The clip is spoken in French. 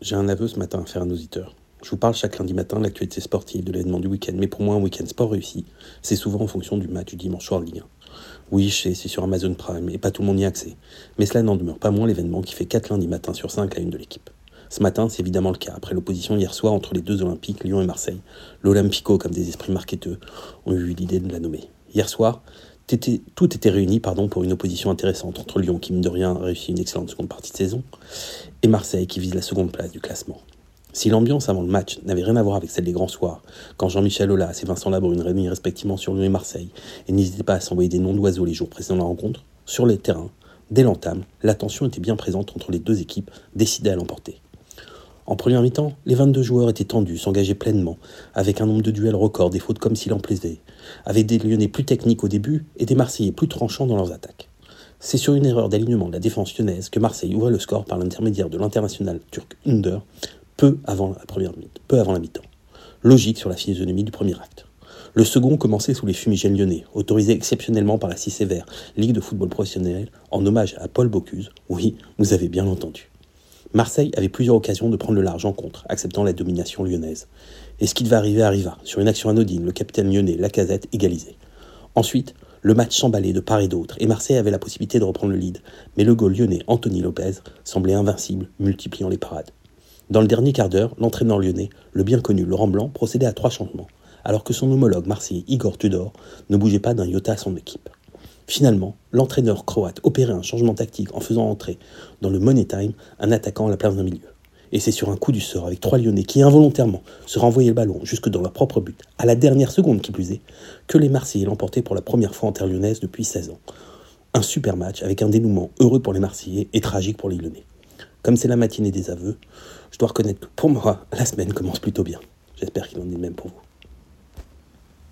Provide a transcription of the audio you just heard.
J'ai un aveu ce matin à faire à nos auditeurs. Je vous parle chaque lundi matin de l'actualité sportive, de l'événement du week-end, mais pour moi, un week-end sport réussi, c'est souvent en fonction du match du dimanche soir Ligue 1. Oui, je c'est sur Amazon Prime et pas tout le monde y a accès, mais cela n'en demeure pas moins l'événement qui fait 4 lundis matin sur 5 à une de l'équipe. Ce matin, c'est évidemment le cas, après l'opposition hier soir entre les deux Olympiques, Lyon et Marseille. L'Olympico, comme des esprits marketeux, ont eu l'idée de la nommer. Hier soir, tout était réuni pour une opposition intéressante entre Lyon, qui mine de rien a réussi une excellente seconde partie de saison, et Marseille, qui vise la seconde place du classement. Si l'ambiance avant le match n'avait rien à voir avec celle des grands soirs, quand Jean-Michel Aulas et Vincent Labrune réunis respectivement sur Lyon et Marseille, et n'hésitaient pas à s'envoyer des noms d'oiseaux les jours précédant la rencontre, sur les terrains, dès l'entame, la tension était bien présente entre les deux équipes décidées à l'emporter. En première mi-temps, les 22 joueurs étaient tendus, s'engageaient pleinement, avec un nombre de duels record, des fautes comme s'il en plaisait, avec des Lyonnais plus techniques au début et des Marseillais plus tranchants dans leurs attaques. C'est sur une erreur d'alignement de la défense lyonnaise que Marseille ouvrait le score par l'intermédiaire de l'international turc Under, peu avant la première mi-temps. Logique sur la physionomie du premier acte. Le second commençait sous les fumigènes lyonnais, autorisé exceptionnellement par la 6 Sévère, Ligue de football professionnel, en hommage à Paul Bocuse. Oui, vous avez bien entendu. Marseille avait plusieurs occasions de prendre le large en contre, acceptant la domination lyonnaise. Et ce qui devait arriver arriva. Sur une action anodine, le capitaine lyonnais Lacazette égalisait. Ensuite, le match s'emballait de part et d'autre, et Marseille avait la possibilité de reprendre le lead. Mais le goal lyonnais Anthony Lopez semblait invincible, multipliant les parades. Dans le dernier quart d'heure, l'entraîneur lyonnais, le bien connu Laurent Blanc, procédait à trois changements, alors que son homologue marseillais Igor Tudor ne bougeait pas d'un iota à son équipe. Finalement, l'entraîneur croate opérait un changement tactique en faisant entrer dans le Money Time un attaquant à la place d'un milieu. Et c'est sur un coup du sort avec trois Lyonnais qui involontairement se renvoyaient le ballon jusque dans leur propre but, à la dernière seconde qui plus est, que les Marseillais l'emportaient pour la première fois en terre lyonnaise depuis 16 ans. Un super match avec un dénouement heureux pour les Marseillais et tragique pour les Lyonnais. Comme c'est la matinée des aveux, je dois reconnaître que pour moi, la semaine commence plutôt bien. J'espère qu'il en est même pour vous.